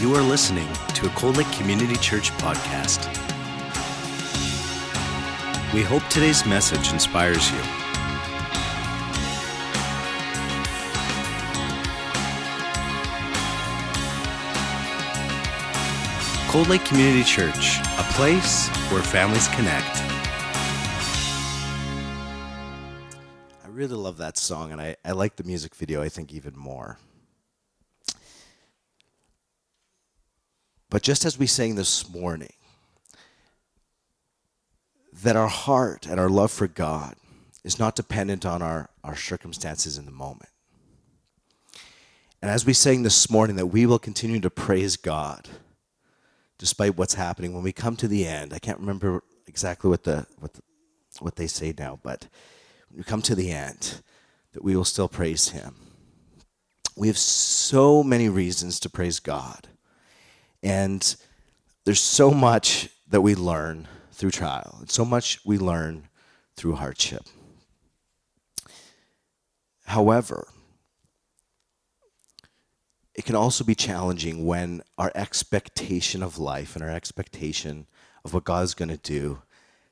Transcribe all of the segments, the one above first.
You are listening to a Cold Lake Community Church podcast. We hope today's message inspires you. Cold Lake Community Church, a place where families connect. I really love that song, and I, I like the music video, I think, even more. But just as we sang this morning, that our heart and our love for God is not dependent on our, our circumstances in the moment. And as we sang this morning, that we will continue to praise God despite what's happening. When we come to the end, I can't remember exactly what the what the, what they say now, but when we come to the end, that we will still praise Him. We have so many reasons to praise God, and there's so much that we learn through trial, and so much we learn through hardship. However, it can also be challenging when our expectation of life and our expectation of what God's going to do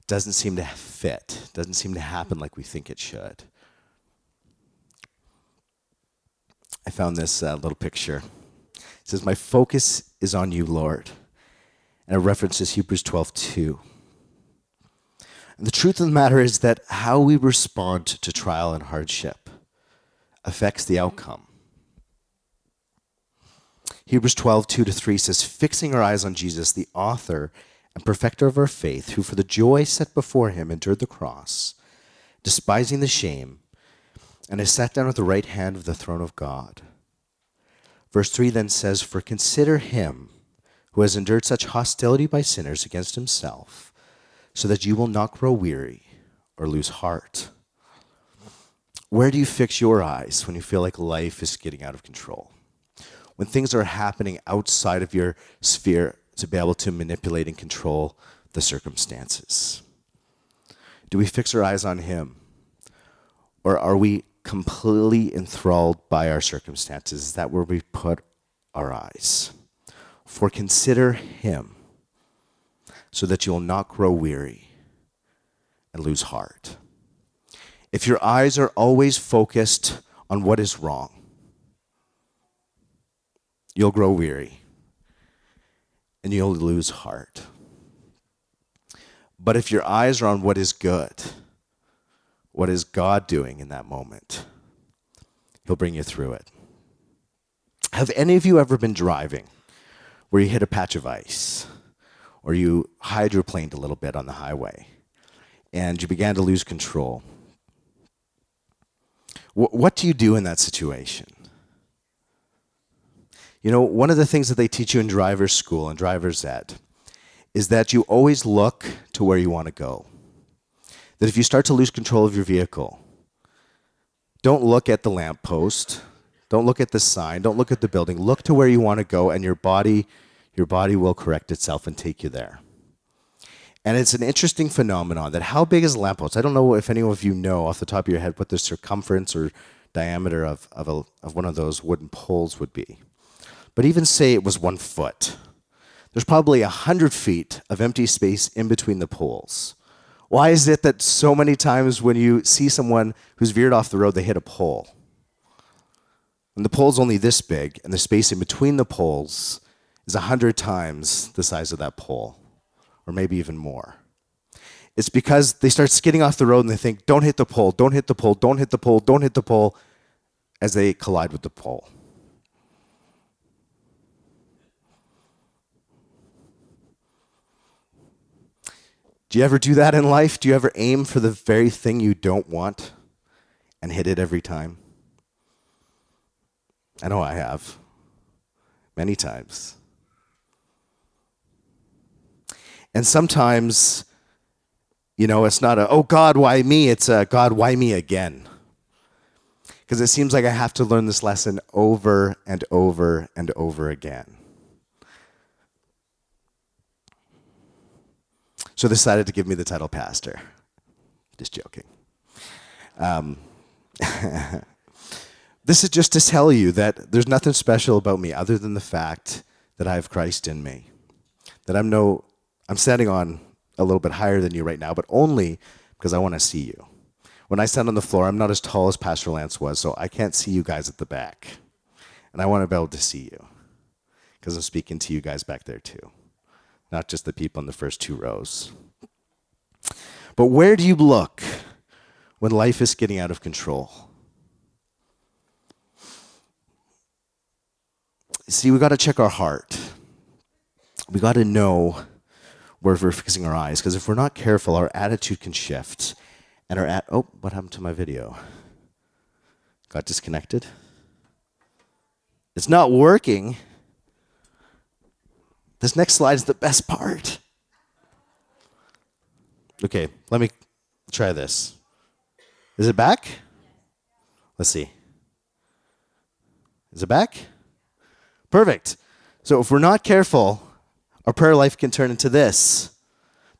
doesn't seem to fit, doesn't seem to happen like we think it should. I found this uh, little picture. Says, My focus is on you, Lord. And it references Hebrews 12 2. And the truth of the matter is that how we respond to trial and hardship affects the outcome. Hebrews 12, 2 to 3 says, Fixing our eyes on Jesus, the author and perfecter of our faith, who for the joy set before him endured the cross, despising the shame, and is sat down at the right hand of the throne of God. Verse 3 then says, For consider him who has endured such hostility by sinners against himself, so that you will not grow weary or lose heart. Where do you fix your eyes when you feel like life is getting out of control? when things are happening outside of your sphere to be able to manipulate and control the circumstances? Do we fix our eyes on Him? Or are we completely enthralled by our circumstances? Is that where we put our eyes? For consider Him so that you will not grow weary and lose heart. If your eyes are always focused on what is wrong, you'll grow weary and you'll lose heart. But if your eyes are on what is good, what is God doing in that moment, He'll bring you through it. Have any of you ever been driving where you hit a patch of ice or you hydroplaned a little bit on the highway and you began to lose control? What do you do in that situation? You know, one of the things that they teach you in driver's school and driver's ed is that you always look to where you want to go. That if you start to lose control of your vehicle, don't look at the lamppost, don't look at the sign, don't look at the building. Look to where you want to go and your body your body will correct itself and take you there. And it's an interesting phenomenon that how big is a lamppost? I don't know if any of you know off the top of your head what the circumference or diameter of, of, a, of one of those wooden poles would be. But even say it was one foot, there's probably a hundred feet of empty space in between the poles. Why is it that so many times when you see someone who's veered off the road, they hit a pole? And the pole's only this big, and the space in between the poles is a hundred times the size of that pole, or maybe even more. It's because they start skidding off the road and they think, don't hit the pole, don't hit the pole, don't hit the pole, don't hit the pole, as they collide with the pole. Do you ever do that in life? Do you ever aim for the very thing you don't want and hit it every time? I know I have. Many times. And sometimes, you know, it's not a, oh God, why me? It's a, God, why me again? Because it seems like I have to learn this lesson over and over and over again. So they decided to give me the title pastor. Just joking. Um, this is just to tell you that there's nothing special about me other than the fact that I have Christ in me. That I'm no, I'm standing on a little bit higher than you right now, but only because I want to see you. When I stand on the floor, I'm not as tall as Pastor Lance was, so I can't see you guys at the back. And I want to be able to see you because I'm speaking to you guys back there too, not just the people in the first two rows. But where do you look when life is getting out of control? See, we got to check our heart. We got to know where we're fixing our eyes because if we're not careful, our attitude can shift. And our at oh, what happened to my video? Got disconnected? It's not working. This next slide is the best part. Okay, let me try this. Is it back? Let's see. Is it back? Perfect. So if we're not careful, our prayer life can turn into this.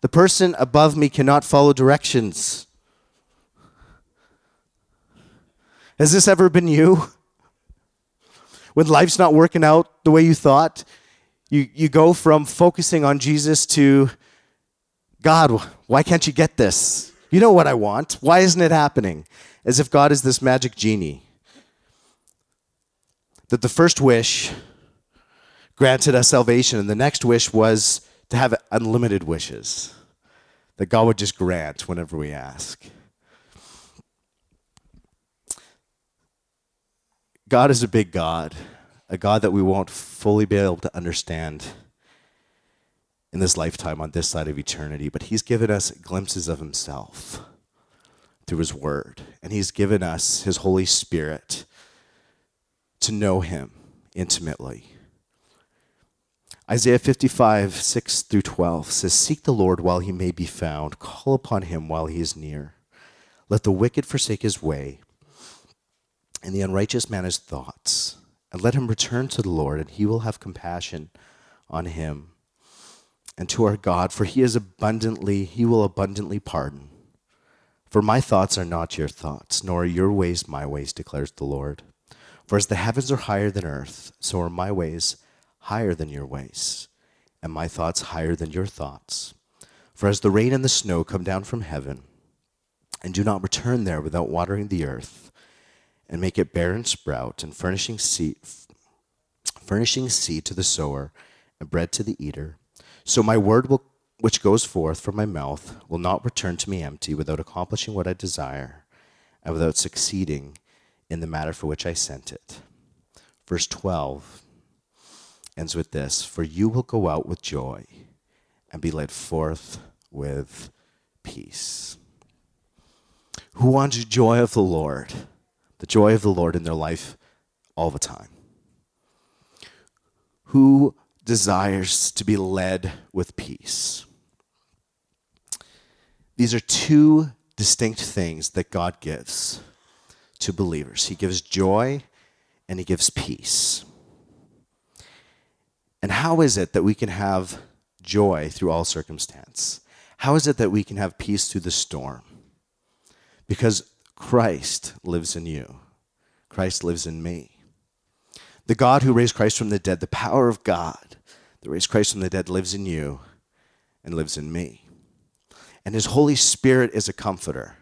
The person above me cannot follow directions. Has this ever been you? When life's not working out the way you thought, you, you go from focusing on Jesus to God, why can't you get this? You know what I want. Why isn't it happening? As if God is this magic genie. That the first wish granted us salvation, and the next wish was to have unlimited wishes that God would just grant whenever we ask. God is a big God, a God that we won't fully be able to understand in this lifetime on this side of eternity, but He's given us glimpses of Himself through His Word, and He's given us His Holy Spirit to know Him intimately. Isaiah 55, 6 through 12 says, Seek the Lord while he may be found, call upon him while he is near. Let the wicked forsake his way, and the unrighteous man his thoughts. And let him return to the Lord, and he will have compassion on him and to our God, for he is abundantly, he will abundantly pardon. For my thoughts are not your thoughts, nor are your ways my ways, declares the Lord. For as the heavens are higher than earth, so are my ways higher than your ways, and my thoughts higher than your thoughts. For as the rain and the snow come down from heaven, and do not return there without watering the earth, and make it bear and sprout, and furnishing seed, furnishing seed to the sower, and bread to the eater, so my word will, which goes forth from my mouth will not return to me empty without accomplishing what I desire and without succeeding in the matter for which I sent it. Verse 12 ends with this For you will go out with joy and be led forth with peace. Who wants joy of the Lord? The joy of the Lord in their life all the time. Who desires to be led with peace. These are two distinct things that God gives to believers He gives joy and He gives peace. And how is it that we can have joy through all circumstance? How is it that we can have peace through the storm? Because Christ lives in you, Christ lives in me. The God who raised Christ from the dead, the power of God that raised Christ from the dead lives in you and lives in me. And his Holy Spirit is a comforter.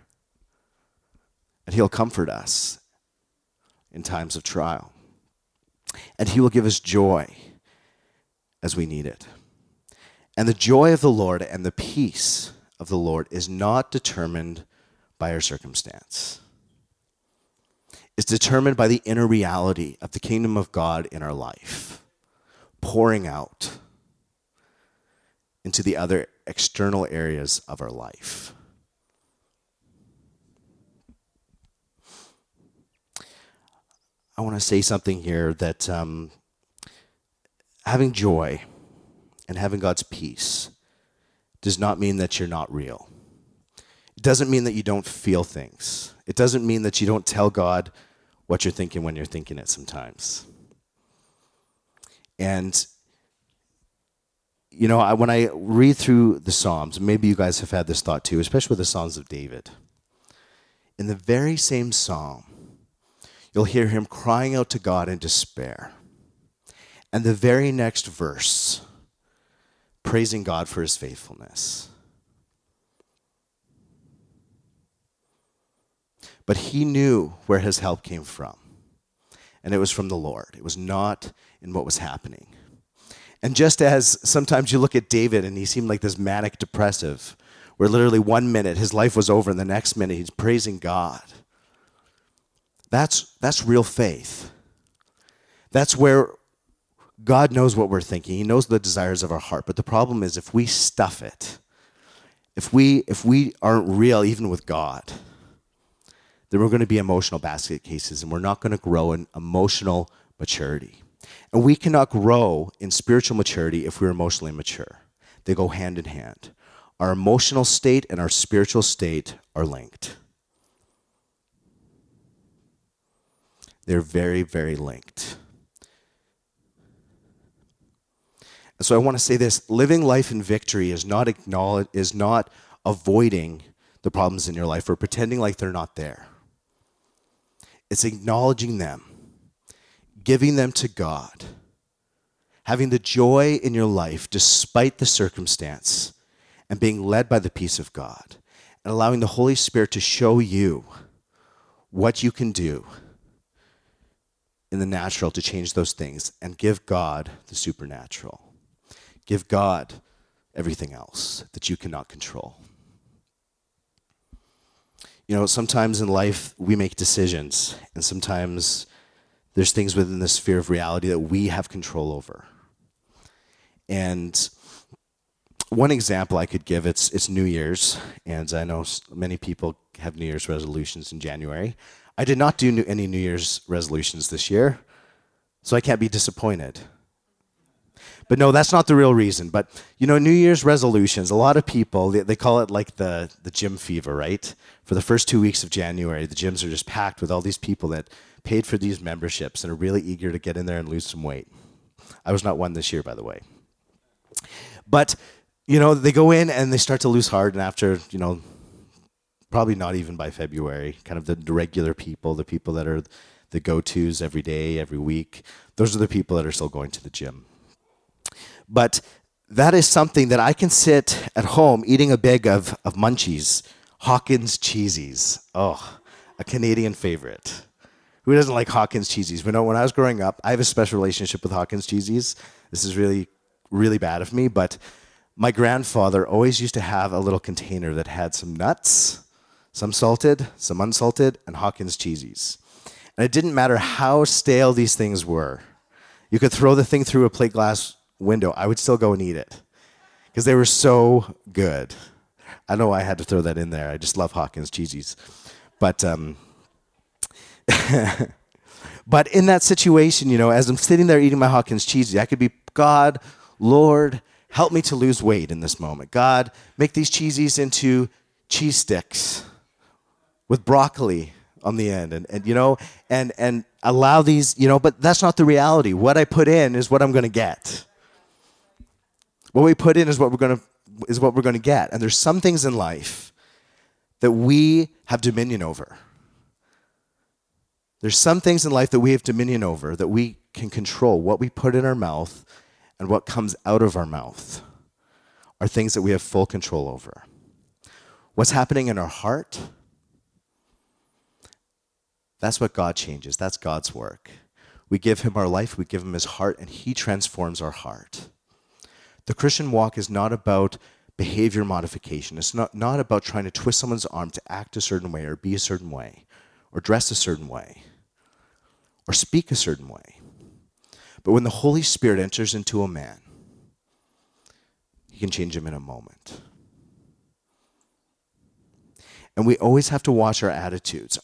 And he'll comfort us in times of trial. And he will give us joy as we need it. And the joy of the Lord and the peace of the Lord is not determined by our circumstance. It's determined by the inner reality of the kingdom of God in our life pouring out into the other external areas of our life. I want to say something here that um, having joy and having God's peace does not mean that you're not real. It doesn't mean that you don't feel things. It doesn't mean that you don't tell God what you're thinking when you're thinking it sometimes. And you know, I, when I read through the Psalms, maybe you guys have had this thought too, especially with the Psalms of David. In the very same psalm, you'll hear him crying out to God in despair. And the very next verse, praising God for his faithfulness. But he knew where his help came from. And it was from the Lord. It was not in what was happening. And just as sometimes you look at David and he seemed like this manic depressive, where literally one minute his life was over and the next minute he's praising God. That's, that's real faith. That's where God knows what we're thinking. He knows the desires of our heart. But the problem is if we stuff it, if we, if we aren't real even with God, then we're going to be emotional basket cases and we're not going to grow in emotional maturity. And we cannot grow in spiritual maturity if we're emotionally mature. They go hand in hand. Our emotional state and our spiritual state are linked. They're very, very linked. And so I want to say this living life in victory is not acknowledge, is not avoiding the problems in your life or pretending like they're not there. It's acknowledging them, giving them to God, having the joy in your life despite the circumstance, and being led by the peace of God, and allowing the Holy Spirit to show you what you can do in the natural to change those things and give God the supernatural. Give God everything else that you cannot control. You know, sometimes in life we make decisions, and sometimes there's things within the sphere of reality that we have control over. And one example I could give it's it's New Year's, and I know many people have New Year's resolutions in January. I did not do any New Year's resolutions this year, so I can't be disappointed. But no, that's not the real reason. But you know, New Year's resolutions, a lot of people, they, they, call it like the, the gym fever, right? For the first two weeks of January, the gyms are just packed with all these people that paid for these memberships and are really eager to get in there and lose some weight. I was not one this year, by the way. But, you know, they go in and they start to lose hard, and after, you know, probably not even by February, kind of the, regular people, the people that are the go tos every day, every week, those are the people that are still going to the gym. But that is something that I can sit at home eating a bag of, of munchies, Hawkins Cheezies. Oh, a Canadian favorite. Who doesn't like Hawkins Cheezies? Know, when I was growing up, I have a special relationship with Hawkins Cheezies. This is really, really bad of me, but my grandfather always used to have a little container that had some nuts, some salted, some unsalted, and Hawkins Cheezies. And it didn't matter how stale these things were. You could throw the thing through a plate glass window, I would still go and eat it because they were so good. I know I had to throw that in there. I just love Hawkins Cheezies. But um, but in that situation, you know, as I'm sitting there eating my Hawkins Cheezie, I could be God, Lord, help me to lose weight in this moment. God, make these cheesies into cheese sticks with broccoli on the end and, and you know and and allow these you know but that's not the reality what i put in is what i'm going to get what we put in is what we're going to is what we're going to get. And there's some things in life that we have dominion over. There's some things in life that we have dominion over that we can control. What we put in our mouth and what comes out of our mouth are things that we have full control over. What's happening in our heart? That's what God changes. That's God's work. We give Him our life, we give Him His heart, and He transforms our heart. The Christian walk is not about behavior modification. It's not, not about trying to twist someone's arm to act a certain way or be a certain way or dress a certain way or speak a certain way. But when the Holy Spirit enters into a man, he can change him in a moment. And we always have to watch our attitudes.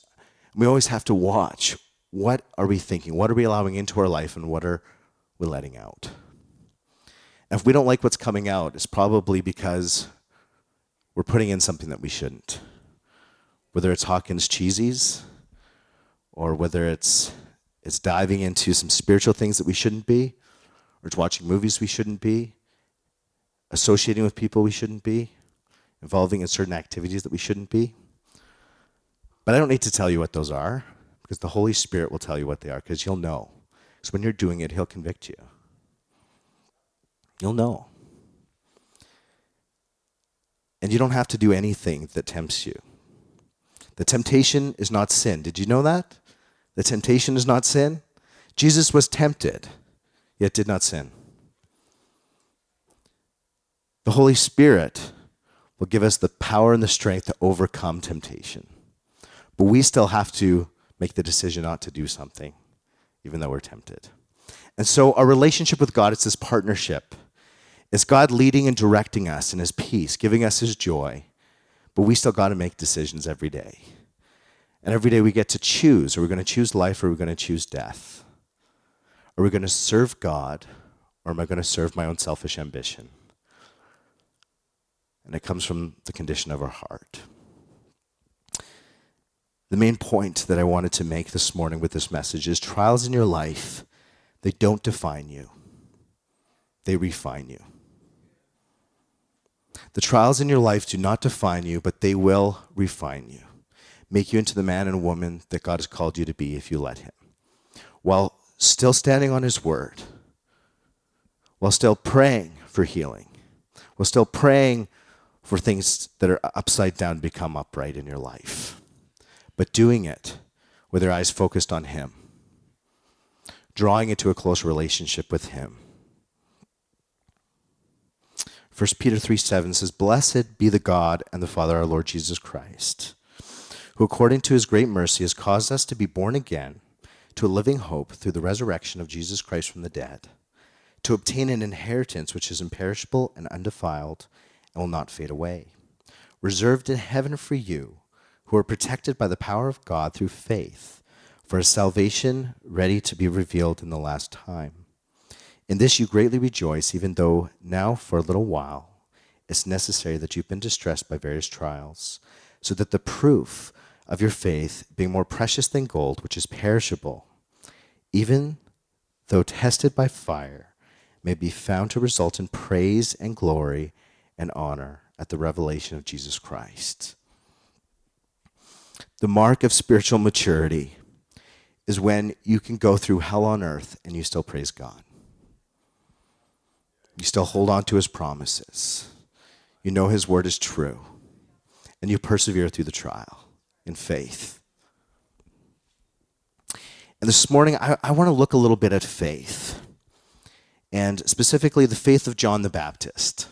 We always have to watch what are we thinking? What are we allowing into our life and what are we letting out? And if we don't like what's coming out, it's probably because we're putting in something that we shouldn't. Whether it's Hawkins Cheezies or whether it's it's diving into some spiritual things that we shouldn't be, or it's watching movies we shouldn't be, associating with people we shouldn't be, involving in certain activities that we shouldn't be. But I don't need to tell you what those are because the Holy Spirit will tell you what they are because you'll know. Because when you're doing it, He'll convict you. You'll know. And you don't have to do anything that tempts you. The temptation is not sin. Did you know that? The temptation is not sin. Jesus was tempted, yet did not sin. The Holy Spirit will give us the power and the strength to overcome temptation. But we still have to make the decision not to do something, even though we're tempted. And so our relationship with God, it's this partnership. It's God leading and directing us in his peace, giving us his joy. But we still got to make decisions every day. And every day we get to choose are we going to choose life or are we going to choose death? Are we going to serve God or am I going to serve my own selfish ambition? And it comes from the condition of our heart. The main point that I wanted to make this morning with this message is trials in your life, they don't define you, they refine you. The trials in your life do not define you, but they will refine you, make you into the man and woman that God has called you to be if you let Him. While still standing on His word, while still praying for healing, while still praying for things that are upside down to become upright in your life, but doing it with your eyes focused on Him, drawing into a close relationship with Him 1 Peter 3 7 says, Blessed be the God and the Father, our Lord Jesus Christ, who according to his great mercy has caused us to be born again to a living hope through the resurrection of Jesus Christ from the dead, to obtain an inheritance which is imperishable and undefiled and will not fade away, reserved in heaven for you, who are protected by the power of God through faith, for a salvation ready to be revealed in the last time. In this you greatly rejoice, even though now for a little while it's necessary that you've been distressed by various trials, so that the proof of your faith, being more precious than gold, which is perishable, even though tested by fire, may be found to result in praise and glory and honor at the revelation of Jesus Christ. The mark of spiritual maturity is when you can go through hell on earth and you still praise God. You still hold on to his promises. You know his word is true. And you persevere through the trial in faith. And this morning, I, I want to look a little bit at faith, and specifically the faith of John the Baptist.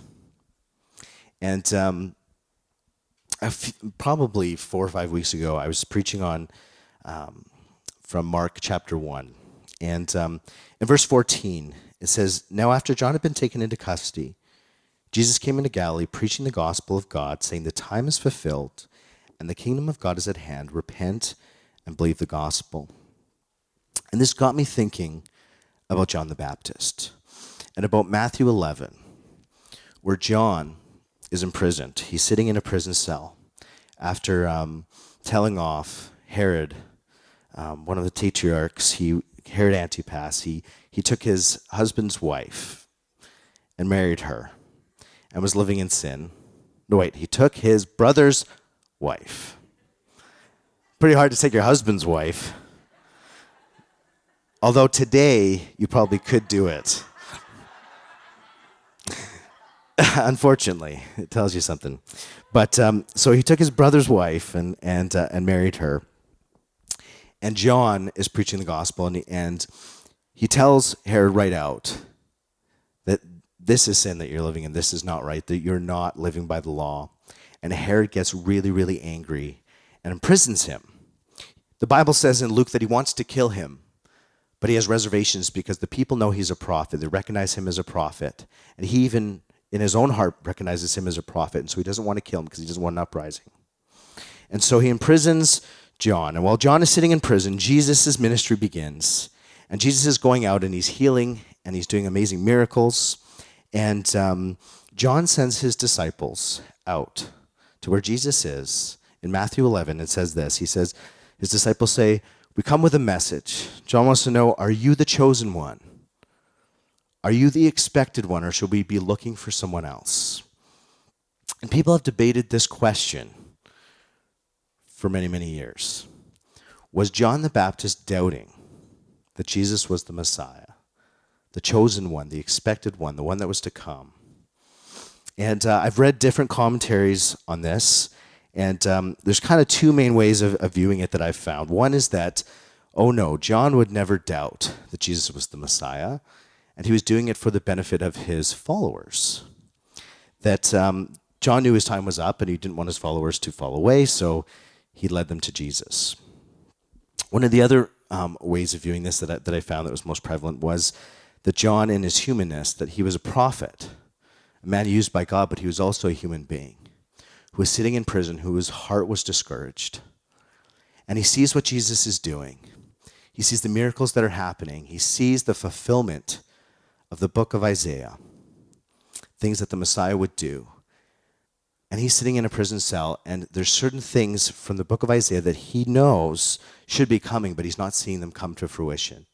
And um, probably four or five weeks ago, I was preaching on um, from Mark chapter 1. And um, in verse 14, it says, Now after John had been taken into custody, Jesus came into Galilee preaching the gospel of God, saying, The time is fulfilled and the kingdom of God is at hand. Repent and believe the gospel. And this got me thinking about John the Baptist and about Matthew 11, where John is imprisoned. He's sitting in a prison cell after um, telling off Herod, um, one of the tetrarchs. He Herod Antipas, he, he took his husband's wife and married her and was living in sin. No, wait, he took his brother's wife. Pretty hard to take your husband's wife. Although today you probably could do it. Unfortunately, it tells you something. But um, so he took his brother's wife and, and, uh, and married her. And John is preaching the gospel, and, and he tells Herod right out that this is sin that you're living in. This is not right, that you're not living by the law. And Herod gets really, really angry and imprisons him. The Bible says in Luke that he wants to kill him, but he has reservations because the people know he's a prophet. They recognize him as a prophet. And he even, in his own heart, recognizes him as a prophet. And so he doesn't want to kill him because he doesn't want an uprising. And so he imprisons John. And while John is sitting in prison, Jesus' ministry begins. And Jesus is going out and he's healing and he's doing amazing miracles. And um, John sends his disciples out to where Jesus is. In Matthew 11, it says this He says, His disciples say, We come with a message. John wants to know, Are you the chosen one? Are you the expected one, or should we be looking for someone else? And people have debated this question for many, many years. Was John the Baptist doubting that Jesus was the Messiah the chosen one, the expected one, the one that was to come. And uh, I've read different commentaries on this, and um, there's kind of two main ways of, of viewing it that I've found. One is that, oh no, John would never doubt that Jesus was the Messiah, and he was doing it for the benefit of his followers. That um, John knew his time was up, and he didn't want his followers to fall away, so he led them to Jesus. One of the other um, ways of viewing this that I, that I found that was most prevalent was that John, in his humanness, that he was a prophet, a man used by God, but he was also a human being who was sitting in prison, whose heart was discouraged. And he sees what Jesus is doing. He sees the miracles that are happening. He sees the fulfillment of the book of Isaiah, things that the Messiah would do. And he's sitting in a prison cell, and there's certain things from the book of Isaiah that he knows should be coming, but he's not seeing them come to fruition.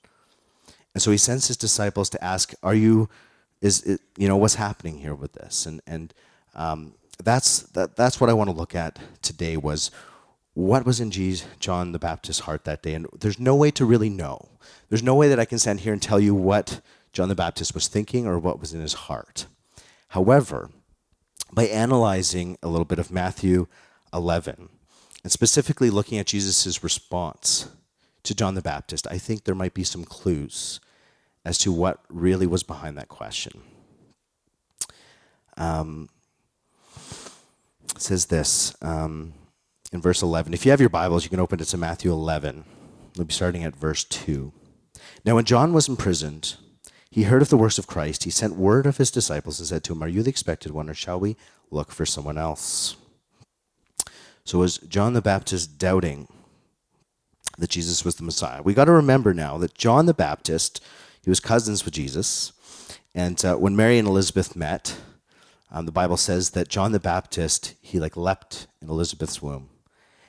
And so he sends his disciples to ask, "Are you, is it, you know, what's happening here with this?" And and um, that's that, that's what I want to look at today was what was in Jesus, John the Baptist's heart that day. And there's no way to really know. There's no way that I can stand here and tell you what John the Baptist was thinking or what was in his heart. However, by analyzing a little bit of Matthew 11 and specifically looking at Jesus' response to John the Baptist, I think there might be some clues as to what really was behind that question. Um, says this um, in verse 11. If you have your Bibles, you can open it to Matthew 11. We'll be starting at verse 2. Now, when John was imprisoned, he heard of the works of Christ. He sent word of his disciples and said to him, Are you the expected one, or shall we look for someone else? So, was John the Baptist doubting that Jesus was the Messiah? We got to remember now that John the Baptist, he was cousins with Jesus. And uh, when Mary and Elizabeth met, um, the Bible says that John the Baptist, he like leapt in Elizabeth's womb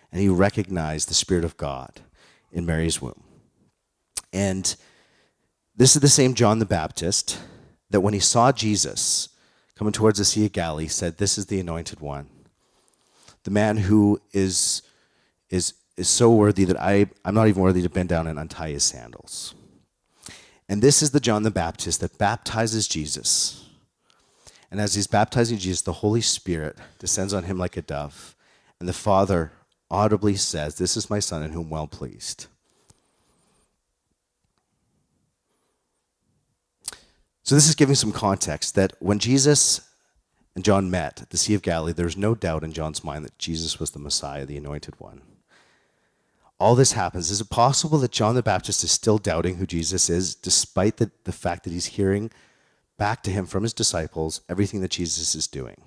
and he recognized the Spirit of God in Mary's womb. And this is the same John the Baptist that when he saw Jesus coming towards the Sea of Galilee said, This is the anointed one. The man who is, is, is so worthy that I, I'm not even worthy to bend down and untie his sandals. And this is the John the Baptist that baptizes Jesus. And as he's baptizing Jesus, the Holy Spirit descends on him like a dove. And the Father audibly says, This is my Son in whom well pleased. So, this is giving some context that when Jesus and John met at the Sea of Galilee, there was no doubt in John's mind that Jesus was the Messiah, the anointed one. All this happens. Is it possible that John the Baptist is still doubting who Jesus is, despite the, the fact that he's hearing back to him from his disciples everything that Jesus is doing?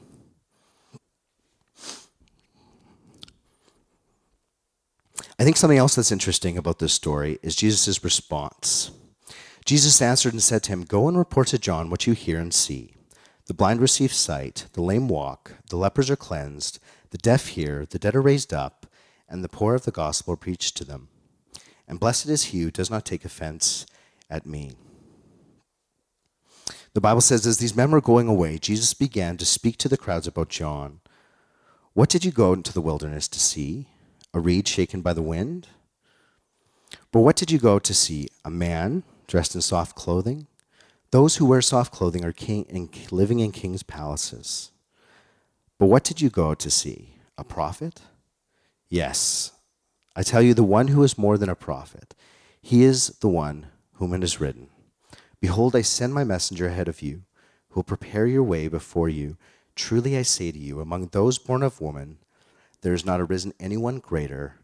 I think something else that's interesting about this story is Jesus' response. Jesus answered and said to him, Go and report to John what you hear and see. The blind receive sight, the lame walk, the lepers are cleansed, the deaf hear, the dead are raised up, and the poor of the gospel are preached to them. And blessed is he who does not take offense at me. The Bible says, as these men were going away, Jesus began to speak to the crowds about John. What did you go into the wilderness to see? A reed shaken by the wind? But what did you go to see? A man dressed in soft clothing? Those who wear soft clothing are king in, living in kings' palaces. But what did you go to see? A prophet? Yes. I tell you, the one who is more than a prophet, he is the one whom it is written Behold, I send my messenger ahead of you, who will prepare your way before you. Truly I say to you, among those born of woman, there has not arisen anyone greater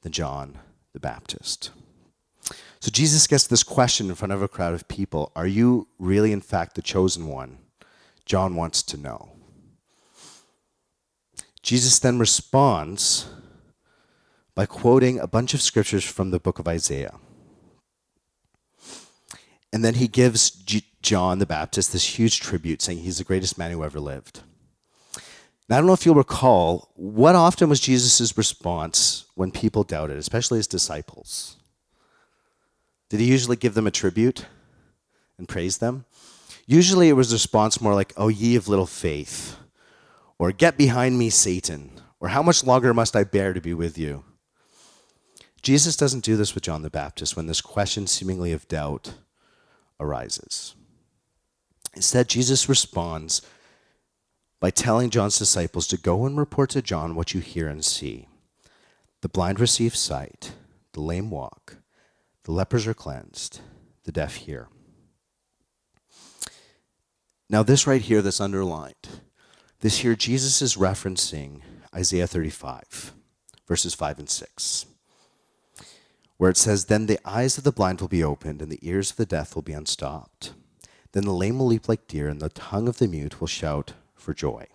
than John the Baptist. So Jesus gets this question in front of a crowd of people Are you really, in fact, the chosen one? John wants to know. Jesus then responds by quoting a bunch of scriptures from the book of Isaiah. And then he gives G- John the Baptist this huge tribute, saying he's the greatest man who ever lived. Now, I don't know if you'll recall, what often was Jesus' response when people doubted, especially his disciples? Did he usually give them a tribute and praise them? Usually it was a response more like, Oh, ye of little faith, or Get behind me, Satan, or How much longer must I bear to be with you? Jesus doesn't do this with John the Baptist when this question seemingly of doubt arises. Instead, Jesus responds by telling John's disciples to go and report to John what you hear and see. The blind receive sight, the lame walk, the lepers are cleansed, the deaf hear. Now, this right here, that's underlined, this here, Jesus is referencing Isaiah 35, verses 5 and 6, where it says, Then the eyes of the blind will be opened, and the ears of the deaf will be unstopped. Then the lame will leap like deer, and the tongue of the mute will shout for joy.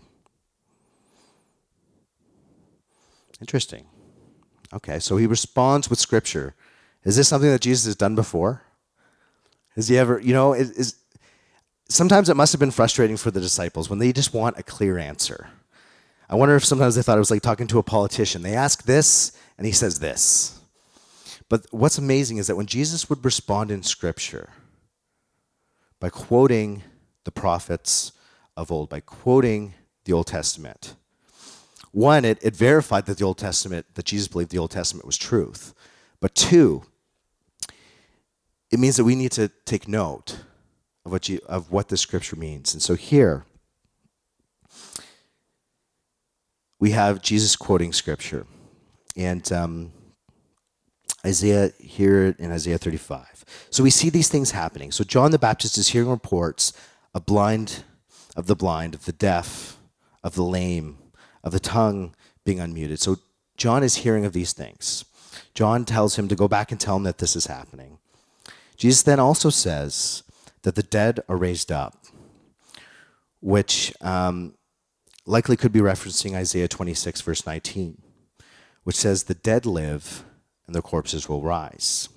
Interesting. Okay, so he responds with scripture. Is this something that Jesus has done before? Has he ever, you know, is, is sometimes it must have been frustrating for the disciples when they just want a clear answer. I wonder if sometimes they thought it was like talking to a politician. They ask this, and he says this. But what's amazing is that when Jesus would respond in Scripture by quoting the prophets of old, by quoting the Old Testament, one, it, it verified that the Old Testament, that Jesus believed the Old Testament was truth. But two, it means that we need to take note of what, you, of what the scripture means. And so here, we have Jesus quoting scripture. And um, Isaiah here in Isaiah 35. So we see these things happening. So John the Baptist is hearing reports of blind, of the blind, of the deaf, of the lame, of the tongue being unmuted. So John is hearing of these things. John tells him to go back and tell him that this is happening. Jesus then also says that the dead are raised up, which um, likely could be referencing Isaiah 26, verse 19, which says, The dead live and their corpses will rise.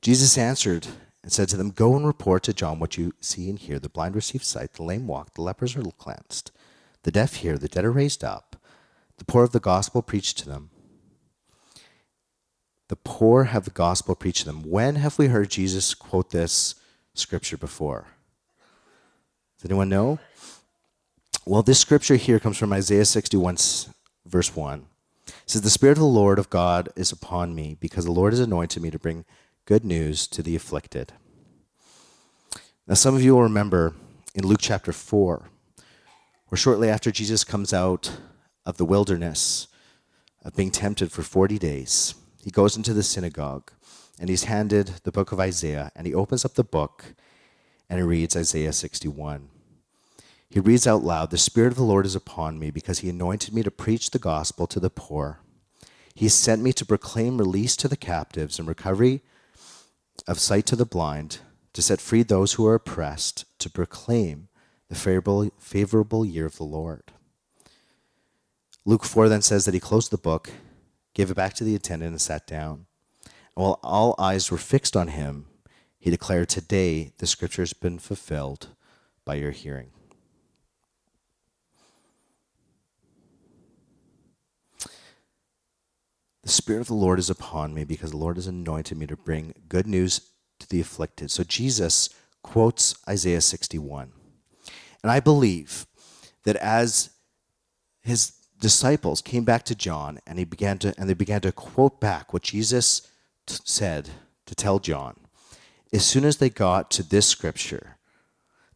Jesus answered and said to them, Go and report to John what you see and hear. The blind receive sight, the lame walk, the lepers are cleansed, the deaf hear, the dead are raised up, the poor of the gospel preached to them. The poor have the gospel preached to them. When have we heard Jesus quote this scripture before? Does anyone know? Well, this scripture here comes from Isaiah 61, verse 1. It says, The Spirit of the Lord of God is upon me, because the Lord has anointed me to bring good news to the afflicted. Now, some of you will remember in Luke chapter 4, where shortly after Jesus comes out of the wilderness of being tempted for 40 days, he goes into the synagogue and he's handed the book of Isaiah and he opens up the book and he reads Isaiah 61. He reads out loud, The Spirit of the Lord is upon me because he anointed me to preach the gospel to the poor. He sent me to proclaim release to the captives and recovery of sight to the blind, to set free those who are oppressed, to proclaim the favorable, favorable year of the Lord. Luke 4 then says that he closed the book, gave it back to the attendant, and sat down. And while all eyes were fixed on him, he declared, Today the scripture has been fulfilled by your hearing. The Spirit of the Lord is upon me because the Lord has anointed me to bring good news to the afflicted. So Jesus quotes Isaiah 61. And I believe that as his disciples came back to John and he began to and they began to quote back what Jesus t- said to tell John, as soon as they got to this scripture,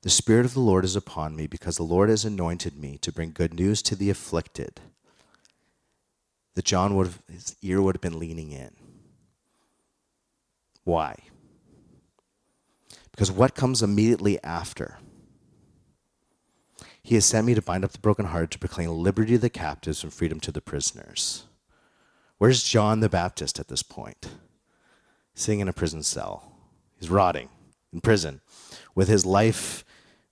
the Spirit of the Lord is upon me because the Lord has anointed me to bring good news to the afflicted that John would have, his ear would have been leaning in. Why? Because what comes immediately after? He has sent me to bind up the brokenhearted, to proclaim liberty to the captives and freedom to the prisoners. Where's John the Baptist at this point? Sitting in a prison cell. He's rotting in prison with his life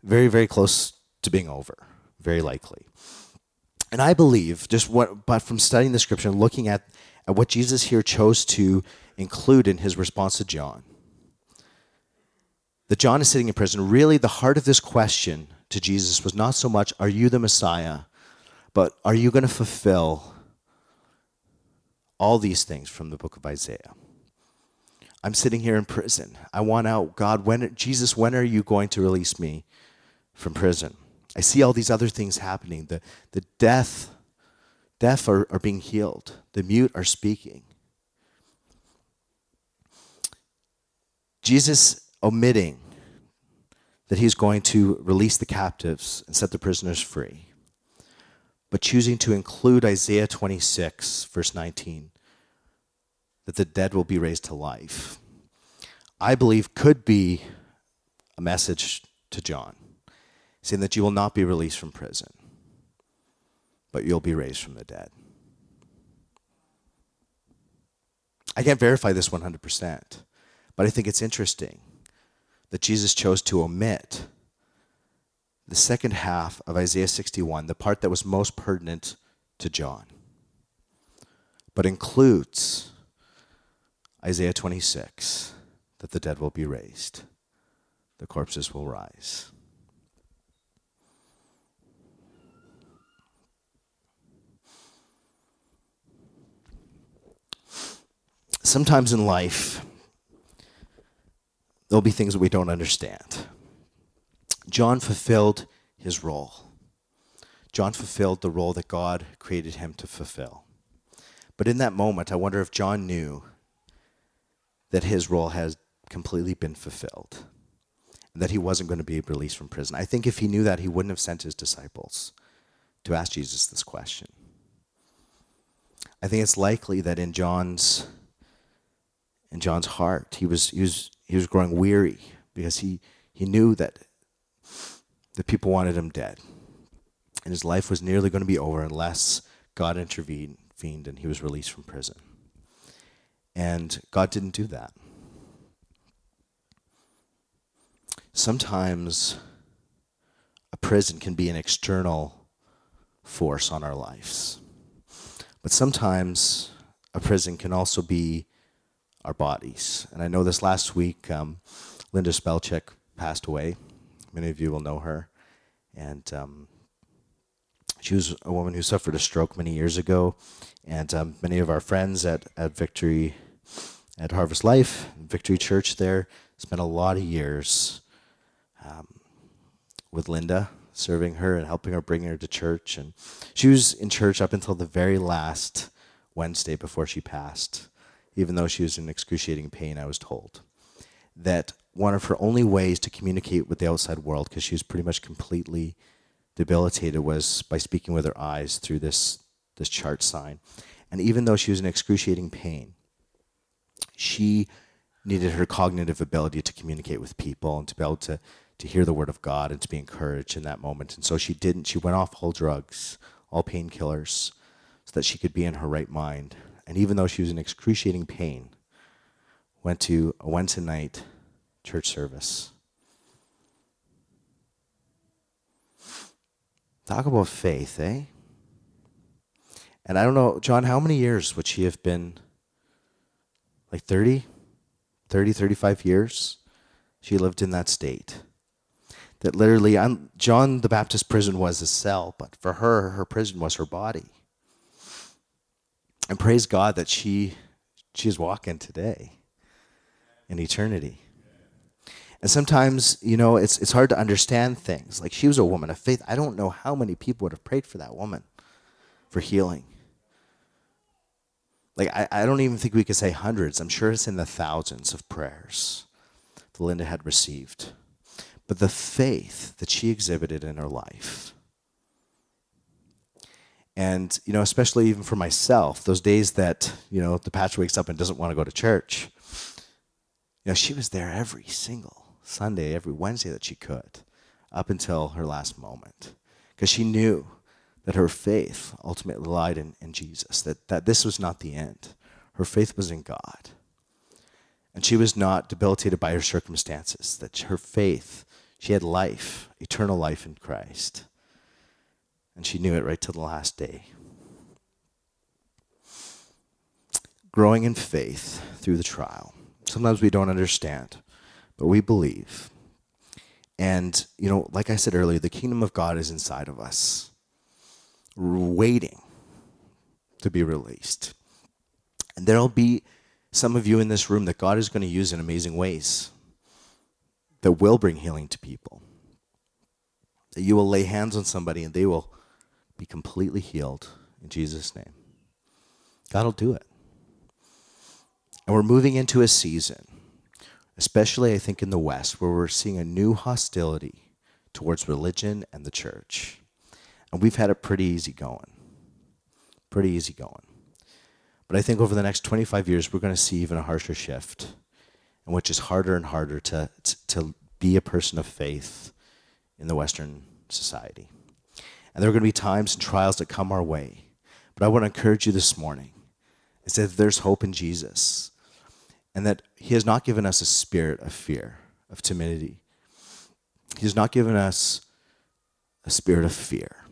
very, very close to being over, very likely. And I believe, just what, but from studying the scripture and looking at, at what Jesus here chose to include in his response to John, that John is sitting in prison. Really, the heart of this question to Jesus was not so much, Are you the Messiah? but Are you going to fulfill all these things from the book of Isaiah? I'm sitting here in prison. I want out. God, when Jesus, when are you going to release me from prison? I see all these other things happening. The, the deaf, deaf are, are being healed. The mute are speaking. Jesus omitting that he's going to release the captives and set the prisoners free, but choosing to include Isaiah 26, verse 19, that the dead will be raised to life, I believe could be a message to John, saying that you will not be released from prison, but you'll be raised from the dead. I can't verify this 100%, but I think it's interesting that Jesus chose to omit the second half of Isaiah 61, the part that was most pertinent to John, but includes Isaiah 26 that the dead will be raised, the corpses will rise. Sometimes in life, there'll be things that we don't understand. John fulfilled his role. John fulfilled the role that God created him to fulfill. But in that moment, I wonder if John knew that his role has completely been fulfilled and that he wasn't going to be released from prison. I think if he knew that, he wouldn't have sent his disciples to ask Jesus this question. I think it's likely that in John's in John's heart, he was he was he was growing weary because he, he knew that the people wanted him dead. And his life was nearly going to be over unless God intervened and he was released from prison. And God didn't do that. Sometimes a prison can be an external force on our lives. But sometimes a prison can also be our bodies. And I know this last week, um, Linda Spelcheck passed away. Many of you will know her. And um, she was a woman who suffered a stroke many years ago. And um, many of our friends at, at Victory, at Harvest Life, Victory Church there, spent a lot of years um, with Linda, serving her and helping her bring her to church. And she was in church up until the very last Wednesday before she passed even though she was in excruciating pain, I was told. That one of her only ways to communicate with the outside world, because she was pretty much completely debilitated, was by speaking with her eyes through this, this chart sign. And even though she was in excruciating pain, she needed her cognitive ability to communicate with people and to be able to, to hear the word of God and to be encouraged in that moment. And so she didn't, she went off all drugs, all painkillers, so that she could be in her right mind and even though she was in excruciating pain, went to a Wednesday night church service. Talk about faith, eh? And I don't know, John, how many years would she have been? Like 30? 30, 35 years? She lived in that state. That literally, John the Baptist prison was a cell, but for her, her prison was her body and praise God that she she is walking today in eternity. And sometimes, you know, it's it's hard to understand things. Like she was a woman of faith. I don't know how many people would have prayed for that woman for healing. Like I, I don't even think we could say hundreds. I'm sure it's in the thousands of prayers that Linda had received. But the faith that she exhibited in her life and, you know, especially even for myself, those days that, you know, the patch wakes up and doesn't want to go to church, you know, she was there every single Sunday, every Wednesday that she could, up until her last moment. Because she knew that her faith ultimately lied in, in Jesus, that, that this was not the end. Her faith was in God. And she was not debilitated by her circumstances, that her faith, she had life, eternal life in Christ. And she knew it right to the last day. Growing in faith through the trial. Sometimes we don't understand, but we believe. And, you know, like I said earlier, the kingdom of God is inside of us, waiting to be released. And there'll be some of you in this room that God is going to use in amazing ways that will bring healing to people. That you will lay hands on somebody and they will be completely healed in Jesus' name. God will do it. And we're moving into a season. especially I think in the West, where we're seeing a new hostility towards religion and the church. And we've had it pretty easy going. Pretty easy going. But I think over the next 25 years, we're going to see even a harsher shift, in which it's harder and harder to, to be a person of faith in the Western society. And there are going to be times and trials that come our way. But I want to encourage you this morning is that there's hope in Jesus and that He has not given us a spirit of fear, of timidity. He has not given us a spirit of fear,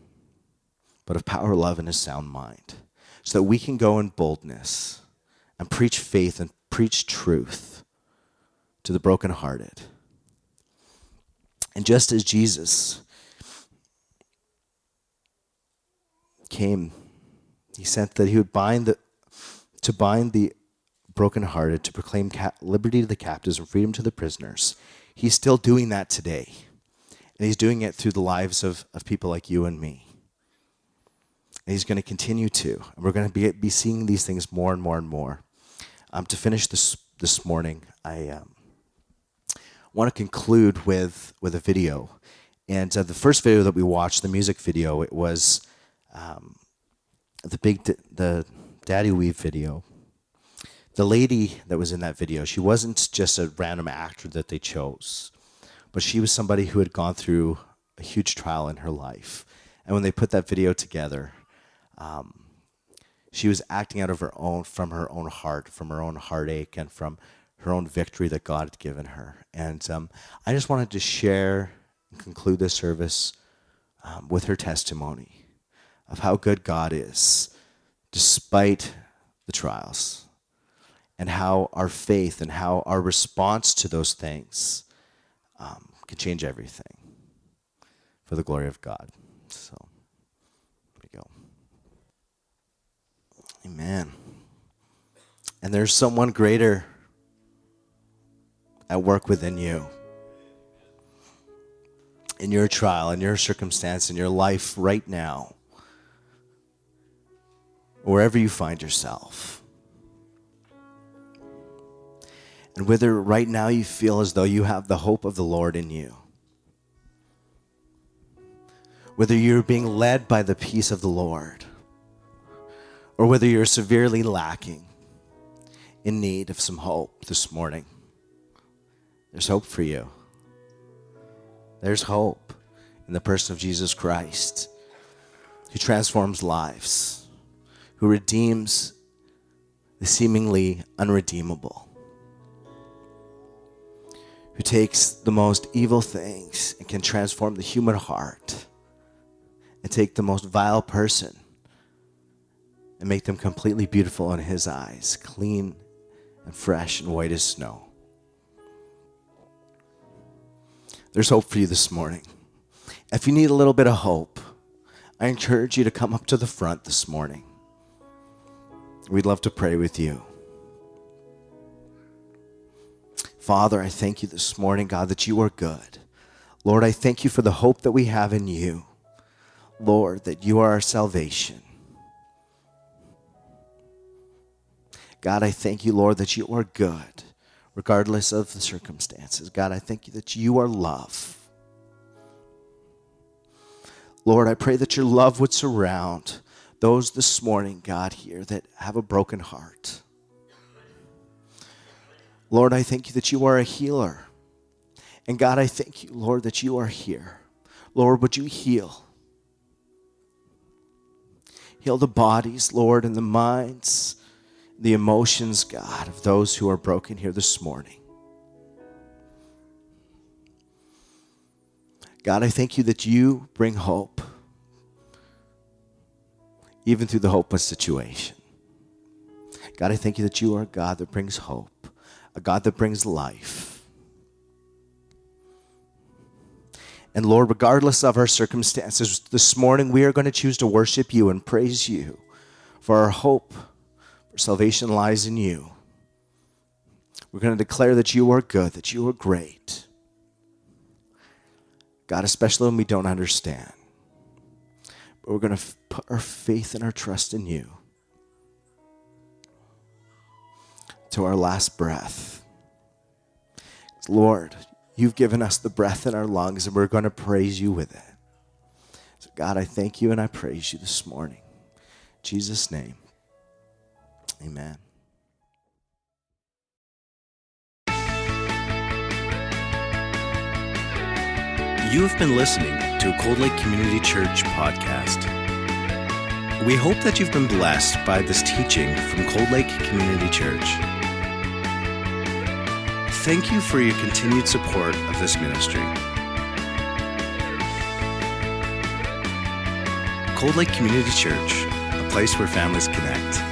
but of power, love, and a sound mind, so that we can go in boldness and preach faith and preach truth to the brokenhearted. And just as Jesus came, he sent that he would bind the to bind the brokenhearted, to proclaim liberty to the captives and freedom to the prisoners. He's still doing that today. And he's doing it through the lives of, of people like you and me. And he's going to continue to. And we're going to be, be seeing these things more and more and more. Um, to finish this this morning, I um, want to conclude with, with a video. And uh, the first video that we watched, the music video, it was um, the big, the Daddy Weave video. The lady that was in that video, she wasn't just a random actor that they chose, but she was somebody who had gone through a huge trial in her life. And when they put that video together, um, she was acting out of her own, from her own heart, from her own heartache, and from her own victory that God had given her. And um, I just wanted to share and conclude this service um, with her testimony of how good God is despite the trials, and how our faith and how our response to those things um, can change everything for the glory of God. So, there we go. Amen. And there's someone greater at work within you. In your trial, in your circumstance, in your life right now wherever you find yourself. And whether right now you feel as though you have the hope of the Lord in you, whether you're being led by the peace of the Lord, or whether you're severely lacking in need of some hope this morning, there's hope for you. There's hope in the person of Jesus Christ who transforms lives who redeems the seemingly unredeemable, who takes the most evil things and can transform the human heart and take the most vile person and make them completely beautiful in his eyes, clean and fresh and white as snow. There's hope for you this morning. If you need a little bit of hope, I encourage you to come up to the front this morning. We'd love to pray with you. Father, I thank you this morning, God, that you are good. Lord, I thank you for the hope that we have in you. Lord, that you are our salvation. God, I thank you, Lord, that you are good, regardless of the circumstances. God, I thank you that you are love. Lord, I pray that your love would surround those this morning, God, here that have a broken heart. Lord, I thank you that you are a healer. And God, I thank you, Lord, that you are here. Lord, would you heal? Heal the bodies, Lord, and the minds, the emotions, God, of those who are broken here this morning. God, I thank you that you bring hope even through the hopeless situation. God, I thank you that you are a God that brings hope, a God that brings life. And Lord, regardless of our circumstances, this morning we are going to choose to worship you and praise you, for our hope for salvation lies in you. We're going to declare that you are good, that you are great. God, especially when we don't understand. But we're going to put our faith and our trust in you to our last breath. Lord, you've given us the breath in our lungs and we're going to praise you with it. So, God, I thank you and I praise you this morning. In Jesus' name, amen. You have been listening to a Cold Lake Community Church podcast. We hope that you've been blessed by this teaching from Cold Lake Community Church. Thank you for your continued support of this ministry. Cold Lake Community Church, a place where families connect.